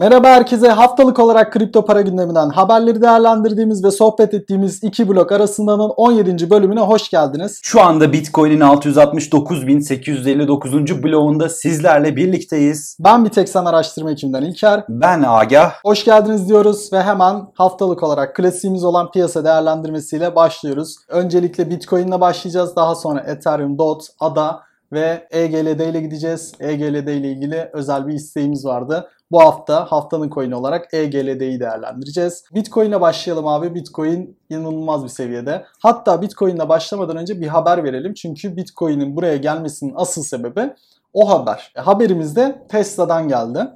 Merhaba herkese. Haftalık olarak kripto para gündeminden haberleri değerlendirdiğimiz ve sohbet ettiğimiz iki blok arasındanın 17. bölümüne hoş geldiniz. Şu anda Bitcoin'in 669.859. bloğunda sizlerle birlikteyiz. Ben bir tek sen araştırma ekibinden İlker. Ben Agah. Hoş geldiniz diyoruz ve hemen haftalık olarak klasiğimiz olan piyasa değerlendirmesiyle başlıyoruz. Öncelikle Bitcoin ile başlayacağız. Daha sonra Ethereum, DOT, ADA ve EGLD ile gideceğiz. EGLD ile ilgili özel bir isteğimiz vardı. Bu hafta haftanın coin'i olarak EGLD'yi değerlendireceğiz. Bitcoin'e başlayalım abi. Bitcoin inanılmaz bir seviyede. Hatta Bitcoin'le başlamadan önce bir haber verelim. Çünkü Bitcoin'in buraya gelmesinin asıl sebebi o haber. E, haberimiz de Tesla'dan geldi.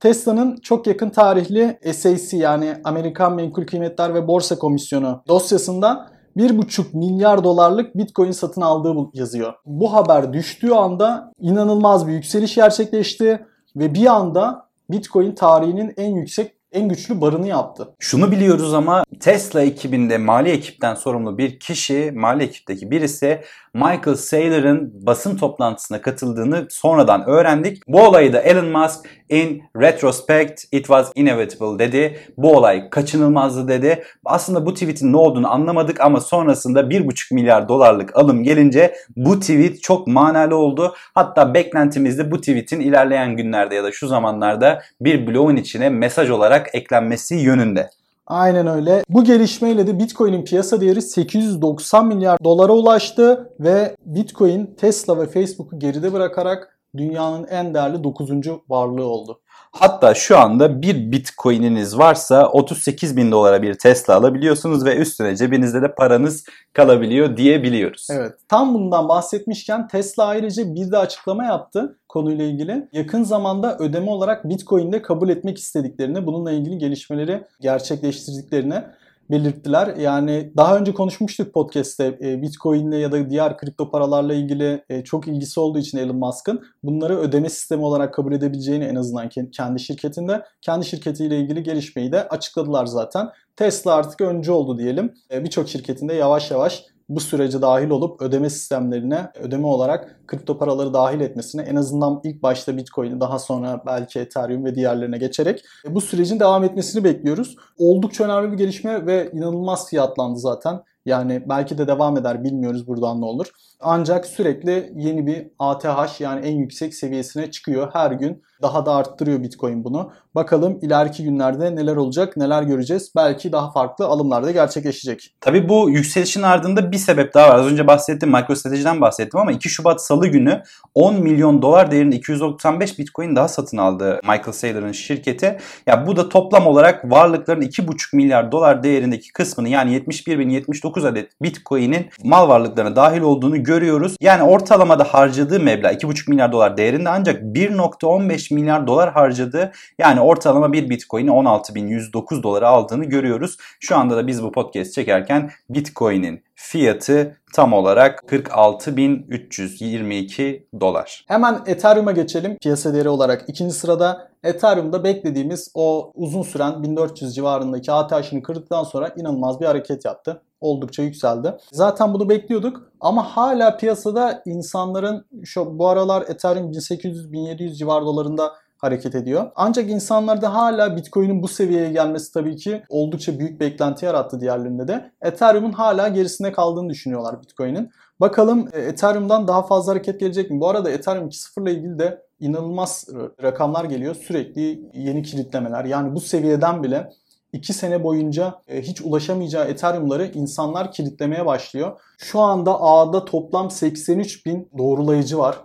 Tesla'nın çok yakın tarihli SAC yani Amerikan Menkul Kıymetler ve Borsa Komisyonu dosyasında 1,5 milyar dolarlık Bitcoin satın aldığı yazıyor. Bu haber düştüğü anda inanılmaz bir yükseliş gerçekleşti ve bir anda Bitcoin tarihinin en yüksek en güçlü barını yaptı. Şunu biliyoruz ama Tesla ekibinde mali ekipten sorumlu bir kişi, mali ekipteki birisi Michael Saylor'ın basın toplantısına katıldığını sonradan öğrendik. Bu olayı da Elon Musk in retrospect it was inevitable dedi. Bu olay kaçınılmazdı dedi. Aslında bu tweetin ne olduğunu anlamadık ama sonrasında 1,5 milyar dolarlık alım gelince bu tweet çok manalı oldu. Hatta beklentimizde bu tweetin ilerleyen günlerde ya da şu zamanlarda bir bloğun içine mesaj olarak eklenmesi yönünde. Aynen öyle. Bu gelişmeyle de Bitcoin'in piyasa değeri 890 milyar dolara ulaştı ve Bitcoin Tesla ve Facebook'u geride bırakarak dünyanın en değerli 9. varlığı oldu. Hatta şu anda bir bitcoin'iniz varsa 38 bin dolara bir Tesla alabiliyorsunuz ve üstüne cebinizde de paranız kalabiliyor diyebiliyoruz. Evet. Tam bundan bahsetmişken Tesla ayrıca bir de açıklama yaptı konuyla ilgili. Yakın zamanda ödeme olarak Bitcoin'de kabul etmek istediklerini, bununla ilgili gelişmeleri gerçekleştirdiklerini belirttiler. Yani daha önce konuşmuştuk podcast'te e, Bitcoin'le ya da diğer kripto paralarla ilgili e, çok ilgisi olduğu için Elon Musk'ın bunları ödeme sistemi olarak kabul edebileceğini en azından kendi şirketinde kendi şirketiyle ilgili gelişmeyi de açıkladılar zaten. Tesla artık önce oldu diyelim. E, birçok şirketinde yavaş yavaş bu sürece dahil olup ödeme sistemlerine ödeme olarak kripto paraları dahil etmesine en azından ilk başta Bitcoin'i daha sonra belki Ethereum ve diğerlerine geçerek bu sürecin devam etmesini bekliyoruz. Oldukça önemli bir gelişme ve inanılmaz fiyatlandı zaten. Yani belki de devam eder bilmiyoruz buradan ne olur. Ancak sürekli yeni bir ATH yani en yüksek seviyesine çıkıyor her gün. Daha da arttırıyor Bitcoin bunu. Bakalım ileriki günlerde neler olacak, neler göreceğiz. Belki daha farklı alımlar da gerçekleşecek. Tabii bu yükselişin ardında bir sebep daha var. Az önce bahsettim, MicroStrategy'den bahsettim ama 2 Şubat Salı günü 10 milyon dolar değerinde 295 Bitcoin daha satın aldı Michael Saylor'ın şirketi. Ya bu da toplam olarak varlıkların 2,5 milyar dolar değerindeki kısmını yani 71.079 adet Bitcoin'in mal varlıklarına dahil olduğunu görüyoruz. Yani ortalamada harcadığı meblağ 2,5 milyar dolar değerinde ancak 1.15 milyar dolar harcadı. Yani ortalama bir Bitcoin'i 16.109 dolara aldığını görüyoruz. Şu anda da biz bu podcast çekerken Bitcoin'in fiyatı tam olarak 46.322 dolar. Hemen Ethereum'a geçelim. Piyasa değeri olarak ikinci sırada Ethereum'da beklediğimiz o uzun süren 1400 civarındaki ATH'ını kırdıktan sonra inanılmaz bir hareket yaptı. Oldukça yükseldi. Zaten bunu bekliyorduk ama hala piyasada insanların şu bu aralar Ethereum 1800-1700 civar dolarında hareket ediyor. Ancak insanlarda hala Bitcoin'in bu seviyeye gelmesi tabii ki oldukça büyük beklenti yarattı diğerlerinde de. Ethereum'un hala gerisinde kaldığını düşünüyorlar Bitcoin'in. Bakalım e, Ethereum'dan daha fazla hareket gelecek mi? Bu arada Ethereum 2.0 ile ilgili de inanılmaz rakamlar geliyor. Sürekli yeni kilitlemeler. Yani bu seviyeden bile 2 sene boyunca e, hiç ulaşamayacağı Ethereum'ları insanlar kilitlemeye başlıyor. Şu anda ağda toplam 83 bin doğrulayıcı var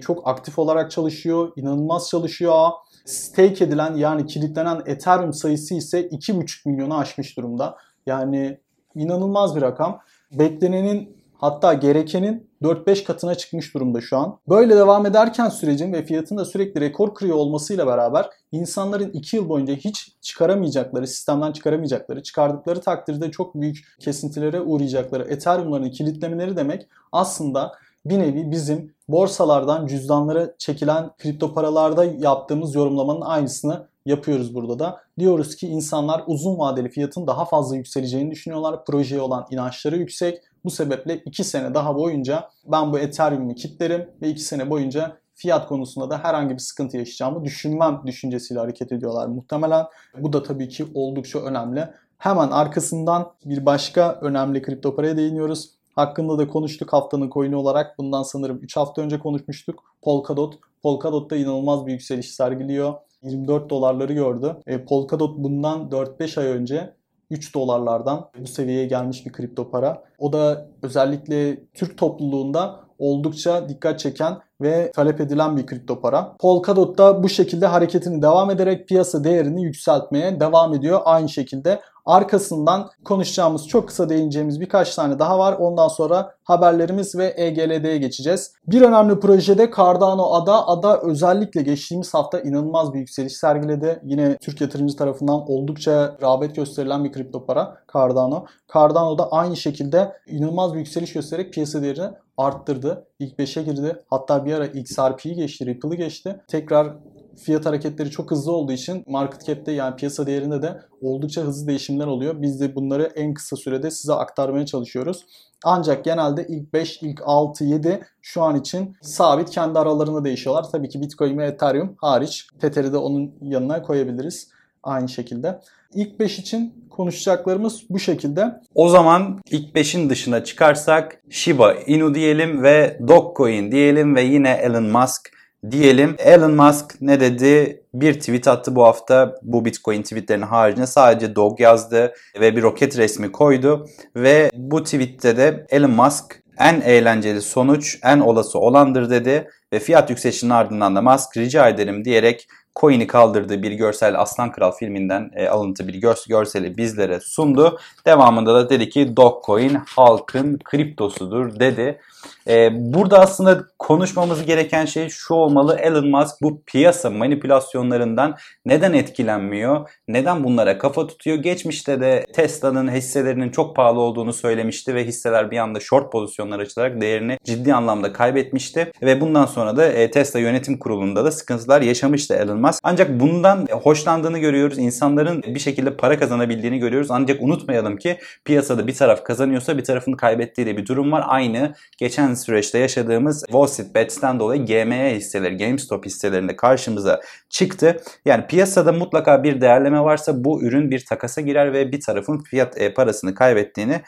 çok aktif olarak çalışıyor, inanılmaz çalışıyor. Stake edilen yani kilitlenen Ethereum sayısı ise 2,5 milyonu aşmış durumda. Yani inanılmaz bir rakam. Beklenenin hatta gerekenin 4-5 katına çıkmış durumda şu an. Böyle devam ederken sürecin ve fiyatın da sürekli rekor kırıyor olmasıyla beraber insanların 2 yıl boyunca hiç çıkaramayacakları, sistemden çıkaramayacakları, çıkardıkları takdirde çok büyük kesintilere uğrayacakları Ethereum'ların kilitlemeleri demek aslında bir nevi bizim borsalardan cüzdanlara çekilen kripto paralarda yaptığımız yorumlamanın aynısını yapıyoruz burada da. Diyoruz ki insanlar uzun vadeli fiyatın daha fazla yükseleceğini düşünüyorlar. Projeye olan inançları yüksek. Bu sebeple 2 sene daha boyunca ben bu Ethereum'u kitlerim ve 2 sene boyunca fiyat konusunda da herhangi bir sıkıntı yaşayacağımı düşünmem düşüncesiyle hareket ediyorlar muhtemelen. Bu da tabii ki oldukça önemli. Hemen arkasından bir başka önemli kripto paraya değiniyoruz. Hakkında da konuştuk haftanın coin'i olarak. Bundan sanırım 3 hafta önce konuşmuştuk. Polkadot. Polkadot da inanılmaz bir yükseliş sergiliyor. 24 dolarları gördü. E, Polkadot bundan 4-5 ay önce 3 dolarlardan bu seviyeye gelmiş bir kripto para. O da özellikle Türk topluluğunda oldukça dikkat çeken ve talep edilen bir kripto para. Polkadot da bu şekilde hareketini devam ederek piyasa değerini yükseltmeye devam ediyor. Aynı şekilde arkasından konuşacağımız çok kısa değineceğimiz birkaç tane daha var. Ondan sonra haberlerimiz ve EGLD'ye geçeceğiz. Bir önemli projede Cardano Ada. Ada özellikle geçtiğimiz hafta inanılmaz bir yükseliş sergiledi. Yine Türk yatırımcı tarafından oldukça rağbet gösterilen bir kripto para Cardano. Cardano da aynı şekilde inanılmaz bir yükseliş göstererek piyasa değerini arttırdı. İlk 5'e girdi. Hatta bir ara XRP'yi geçti, Ripple'ı geçti. Tekrar fiyat hareketleri çok hızlı olduğu için market cap'te yani piyasa değerinde de oldukça hızlı değişimler oluyor. Biz de bunları en kısa sürede size aktarmaya çalışıyoruz. Ancak genelde ilk 5, ilk 6, 7 şu an için sabit kendi aralarında değişiyorlar. Tabii ki Bitcoin ve Ethereum hariç. Tether'i de onun yanına koyabiliriz aynı şekilde. İlk 5 için konuşacaklarımız bu şekilde. O zaman ilk 5'in dışına çıkarsak Shiba Inu diyelim ve Dogecoin diyelim ve yine Elon Musk diyelim. Elon Musk ne dedi? Bir tweet attı bu hafta. Bu Bitcoin tweetlerinin haricinde sadece Dog yazdı ve bir roket resmi koydu. Ve bu tweette de Elon Musk en eğlenceli sonuç en olası olandır dedi. Ve fiyat yükselişinin ardından da Musk rica ederim diyerek coin'i kaldırdığı bir görsel Aslan Kral filminden e, alıntı bir gör- görseli bizlere sundu. Devamında da dedi ki Dogecoin halkın kriptosudur dedi. E, burada aslında konuşmamız gereken şey şu olmalı. Elon Musk bu piyasa manipülasyonlarından neden etkilenmiyor? Neden bunlara kafa tutuyor? Geçmişte de Tesla'nın hisselerinin çok pahalı olduğunu söylemişti ve hisseler bir anda short pozisyonlar açılarak değerini ciddi anlamda kaybetmişti. Ve bundan sonra da e, Tesla yönetim kurulunda da sıkıntılar yaşamıştı Elon Musk. Ancak bundan hoşlandığını görüyoruz. İnsanların bir şekilde para kazanabildiğini görüyoruz. Ancak unutmayalım ki piyasada bir taraf kazanıyorsa bir tarafın kaybettiği de bir durum var. Aynı geçen süreçte yaşadığımız Wall Street Bets'ten dolayı GME hisseleri, GameStop hisselerinde karşımıza çıktı. Yani piyasada mutlaka bir değerleme varsa bu ürün bir takasa girer ve bir tarafın fiyat e, parasını kaybettiğini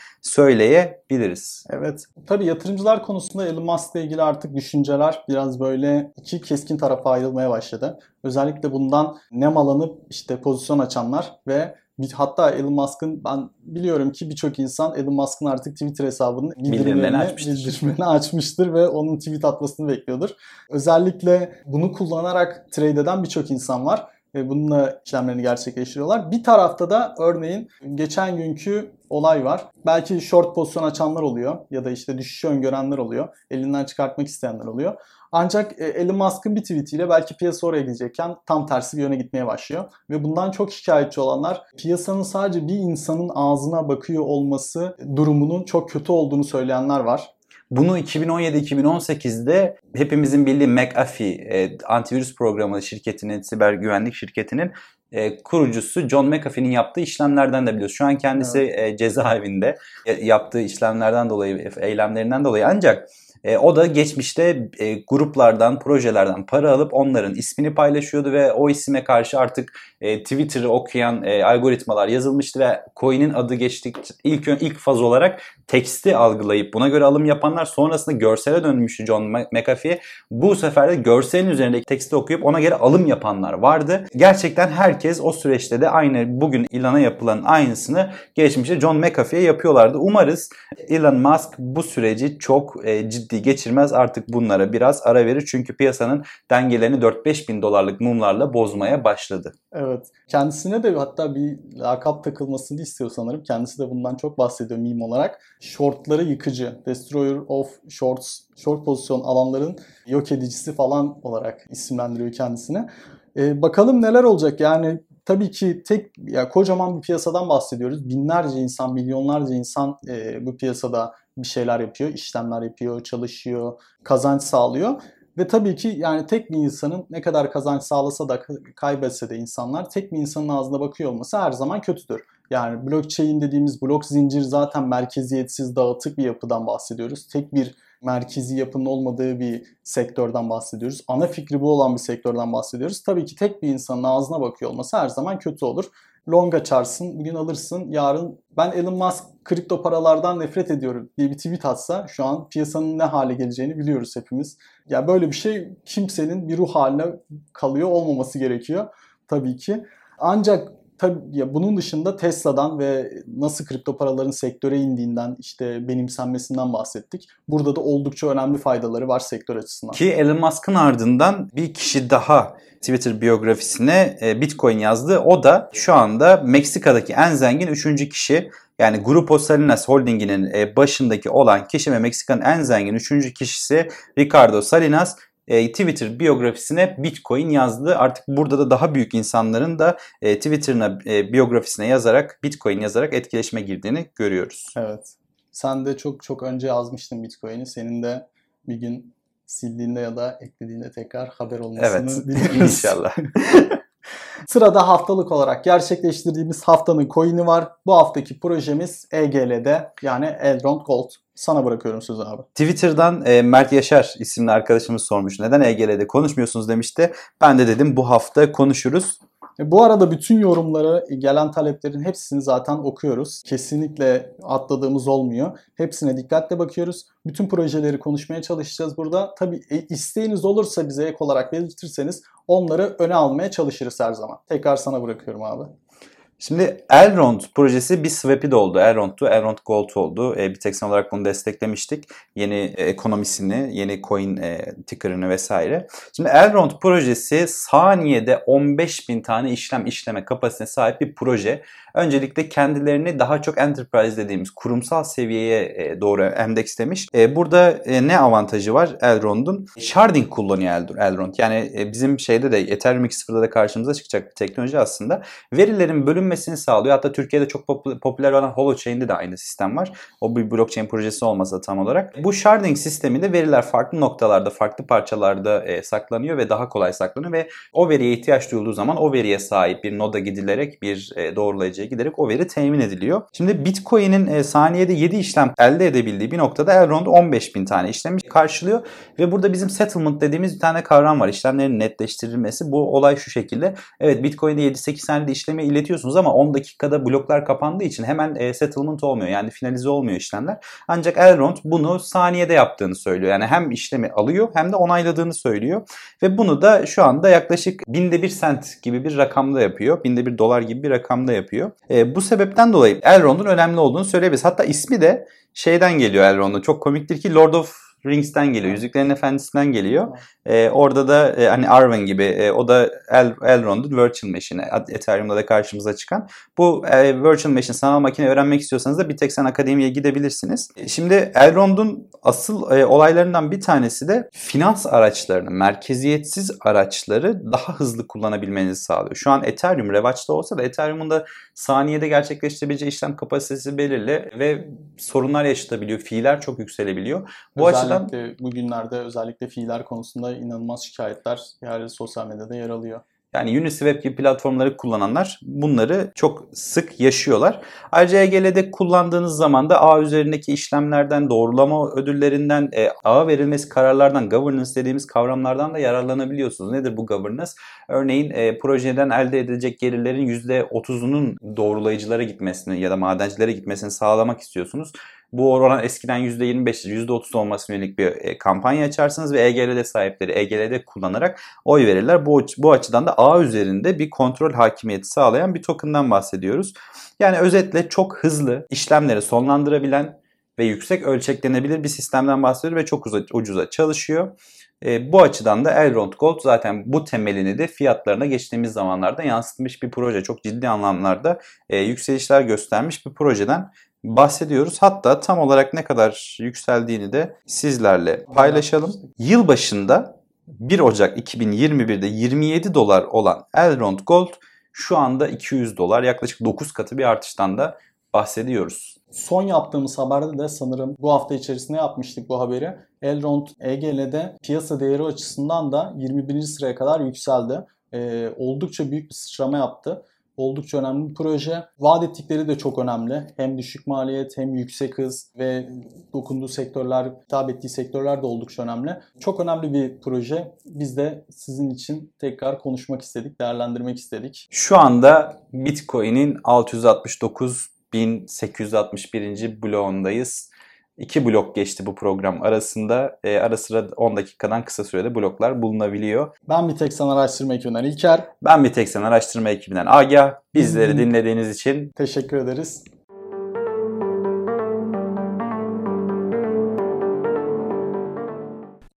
söyleyebiliriz. Evet. Tabii yatırımcılar konusunda Elon Musk'la ilgili artık düşünceler biraz böyle iki keskin tarafa ayrılmaya başladı. Özellikle bundan nem alanıp işte pozisyon açanlar ve Hatta Elon Musk'ın ben biliyorum ki birçok insan Elon Musk'ın artık Twitter hesabının bildirimlerini açmıştır. bildirimlerini açmıştır ve onun tweet atmasını bekliyordur. Özellikle bunu kullanarak trade eden birçok insan var ve bununla işlemlerini gerçekleştiriyorlar. Bir tarafta da örneğin geçen günkü olay var. Belki short pozisyon açanlar oluyor ya da işte düşüş öngörenler oluyor. Elinden çıkartmak isteyenler oluyor. Ancak e, Elon Musk'ın bir tweetiyle belki piyasa oraya gidecekken tam tersi bir yöne gitmeye başlıyor. Ve bundan çok şikayetçi olanlar piyasanın sadece bir insanın ağzına bakıyor olması durumunun çok kötü olduğunu söyleyenler var. Bunu 2017-2018'de hepimizin bildiği McAfee e, antivirüs programı şirketinin, siber güvenlik şirketinin e, kurucusu John McAfee'nin yaptığı işlemlerden de biliyoruz. Şu an kendisi evet. e, cezaevinde yaptığı işlemlerden dolayı, eylemlerinden dolayı ancak e, o da geçmişte e, gruplardan, projelerden para alıp onların ismini paylaşıyordu ve o isime karşı artık e, Twitter'ı okuyan e, algoritmalar yazılmıştı ve coin'in adı geçtik ilk ilk faz olarak teksti algılayıp buna göre alım yapanlar sonrasında görsele dönmüştü John McAfee. Bu sefer de görselin üzerindeki teksti okuyup ona göre alım yapanlar vardı. Gerçekten herkes o süreçte de aynı bugün ilana yapılan aynısını geçmişte John McAfee'ye yapıyorlardı. Umarız Elon Musk bu süreci çok e, ciddi geçirmez. Artık bunlara biraz ara verir. Çünkü piyasanın dengelerini 4-5 bin dolarlık mumlarla bozmaya başladı. Evet. Kendisine de hatta bir lakap takılmasını istiyor sanırım. Kendisi de bundan çok bahsediyor meme olarak. Shortları yıkıcı. Destroyer of Shorts. Short pozisyon alanların yok edicisi falan olarak isimlendiriyor kendisini. Ee, bakalım neler olacak. Yani tabii ki tek ya kocaman bir piyasadan bahsediyoruz. Binlerce insan, milyonlarca insan e, bu piyasada bir şeyler yapıyor, işlemler yapıyor, çalışıyor, kazanç sağlıyor. Ve tabii ki yani tek bir insanın ne kadar kazanç sağlasa da kaybetse de insanlar tek bir insanın ağzına bakıyor olması her zaman kötüdür. Yani blockchain dediğimiz blok zincir zaten merkeziyetsiz, dağıtık bir yapıdan bahsediyoruz. Tek bir merkezi yapının olmadığı bir sektörden bahsediyoruz. Ana fikri bu olan bir sektörden bahsediyoruz. Tabii ki tek bir insanın ağzına bakıyor olması her zaman kötü olur. Long açarsın, bugün alırsın, yarın ben Elon Musk kripto paralardan nefret ediyorum diye bir tweet atsa şu an piyasanın ne hale geleceğini biliyoruz hepimiz. Ya böyle bir şey kimsenin bir ruh haline kalıyor olmaması gerekiyor tabii ki. Ancak tabii ya bunun dışında Tesla'dan ve nasıl kripto paraların sektöre indiğinden işte benimsenmesinden bahsettik. Burada da oldukça önemli faydaları var sektör açısından. Ki Elon Musk'ın ardından bir kişi daha Twitter biyografisine e, Bitcoin yazdı. O da şu anda Meksika'daki en zengin üçüncü kişi. Yani Grupo Salinas Holding'inin e, başındaki olan kişi ve Meksika'nın en zengin üçüncü kişisi Ricardo Salinas e, Twitter biyografisine Bitcoin yazdı. Artık burada da daha büyük insanların da e, Twitter'ına e, biyografisine yazarak Bitcoin yazarak etkileşime girdiğini görüyoruz. Evet. Sen de çok çok önce yazmıştın Bitcoin'i. Senin de bir gün sildiğinde ya da eklediğinde tekrar haber olmasını evet. diliyoruz. İnşallah. Sırada haftalık olarak gerçekleştirdiğimiz haftanın coin'i var. Bu haftaki projemiz EGL'de yani Elrond Gold. Sana bırakıyorum sözü abi. Twitter'dan e, Mert Yaşar isimli arkadaşımız sormuş. Neden EGL'de konuşmuyorsunuz demişti. Ben de dedim bu hafta konuşuruz. E, bu arada bütün yorumları, gelen taleplerin hepsini zaten okuyoruz. Kesinlikle atladığımız olmuyor. Hepsine dikkatle bakıyoruz. Bütün projeleri konuşmaya çalışacağız burada. Tabii e, isteğiniz olursa bize ek olarak belirtirseniz onları öne almaya çalışırız her zaman. Tekrar sana bırakıyorum abi. Şimdi Elrond projesi bir swap'i de oldu. Elrond'tu, Elrond Gold oldu. E, bir teksen olarak bunu desteklemiştik. Yeni ekonomisini, yeni coin e, ticker'ını vesaire. Şimdi Elrond projesi saniyede 15 bin tane işlem işleme kapasitesine sahip bir proje. Öncelikle kendilerini daha çok enterprise dediğimiz kurumsal seviyeye e, doğru endekslemiş. E, burada e, ne avantajı var Elrond'un? Sharding kullanıyor Elrond. Yani bizim şeyde de Ethereum 2.0'da da karşımıza çıkacak bir teknoloji aslında. Verilerin bölünmesini sağlıyor. Hatta Türkiye'de çok popüler olan Holochain'de de aynı sistem var. O bir blockchain projesi olmasa tam olarak. Bu sharding sisteminde veriler farklı noktalarda, farklı parçalarda saklanıyor ve daha kolay saklanıyor ve o veriye ihtiyaç duyulduğu zaman o veriye sahip bir noda gidilerek bir doğrulayıcıya giderek o veri temin ediliyor. Şimdi Bitcoin'in e, saniyede 7 işlem elde edebildiği bir noktada Elrond 15 bin tane işlemi karşılıyor ve burada bizim settlement dediğimiz bir tane kavram var. İşlemlerin netleştirilmesi. Bu olay şu şekilde. Evet Bitcoin'de 7-8 saniyede işlemi iletiyorsunuz ama 10 dakikada bloklar kapandığı için hemen e, settlement olmuyor. Yani finalize olmuyor işlemler. Ancak Elrond bunu saniyede yaptığını söylüyor. Yani hem işlemi alıyor hem de onayladığını söylüyor. Ve bunu da şu anda yaklaşık binde bir sent gibi bir rakamda yapıyor. Binde bir dolar gibi bir rakamda yapıyor. E, bu sebepten dolayı Elrond'un önemli olduğunu söyleyebiliriz. Hatta ismi de şeyden geliyor Elrond'un. Çok komiktir ki Lord of Rings'ten geliyor. Yüzüklerin Efendisi'nden geliyor. Ee, orada da e, hani Arwen gibi e, o da El, Elrond'un Virtual Machine'i Ethereum'da da karşımıza çıkan. Bu e, Virtual Machine sanal makine öğrenmek istiyorsanız da Bitexen Akademi'ye gidebilirsiniz. E, şimdi Elrond'un asıl e, olaylarından bir tanesi de finans araçlarını, merkeziyetsiz araçları daha hızlı kullanabilmenizi sağlıyor. Şu an Ethereum revaçta olsa da Ethereum'un da saniyede gerçekleştirebileceği işlem kapasitesi belirli ve sorunlar yaşatabiliyor. Fiiller çok yükselebiliyor. Bu özellikle açıdan bugünlerde özellikle fiiller konusunda inanılmaz şikayetler yani sosyal medyada yer alıyor. Yani Uniswap gibi platformları kullananlar bunları çok sık yaşıyorlar. Ayrıca EGL'de kullandığınız zaman da ağ üzerindeki işlemlerden, doğrulama ödüllerinden, e, ağa verilmesi kararlardan, governance dediğimiz kavramlardan da yararlanabiliyorsunuz. Nedir bu governance? Örneğin e, projeden elde edilecek gelirlerin %30'unun doğrulayıcılara gitmesini ya da madencilere gitmesini sağlamak istiyorsunuz. Bu oran eskiden %25, %30 olmasına yönelik bir e, kampanya açarsınız ve EGL'de sahipleri EGL'de kullanarak oy verirler. Bu, bu açıdan da ağ üzerinde bir kontrol hakimiyeti sağlayan bir token'dan bahsediyoruz. Yani özetle çok hızlı işlemleri sonlandırabilen ve yüksek ölçeklenebilir bir sistemden bahsediyoruz ve çok ucuza çalışıyor. E, bu açıdan da Elrond Gold zaten bu temelini de fiyatlarına geçtiğimiz zamanlarda yansıtmış bir proje. Çok ciddi anlamlarda e, yükselişler göstermiş bir projeden bahsediyoruz. Hatta tam olarak ne kadar yükseldiğini de sizlerle paylaşalım. Yıl başında 1 Ocak 2021'de 27 dolar olan Elrond Gold şu anda 200 dolar yaklaşık 9 katı bir artıştan da bahsediyoruz. Son yaptığımız haberde de sanırım bu hafta içerisinde yapmıştık bu haberi. Elrond EGL'de piyasa değeri açısından da 21. sıraya kadar yükseldi. Ee, oldukça büyük bir sıçrama yaptı. Oldukça önemli bir proje. Vaat ettikleri de çok önemli. Hem düşük maliyet hem yüksek hız ve dokunduğu sektörler, hitap ettiği sektörler de oldukça önemli. Çok önemli bir proje. Biz de sizin için tekrar konuşmak istedik, değerlendirmek istedik. Şu anda Bitcoin'in 669.861. bloğundayız. İki blok geçti bu program arasında. E, ara sıra 10 dakikadan kısa sürede bloklar bulunabiliyor. Ben bir tek sana araştırma ekibinden İlker. Ben bir tek sen araştırma ekibinden Agah. Bizleri dinlediğiniz için Teşekkür ederiz.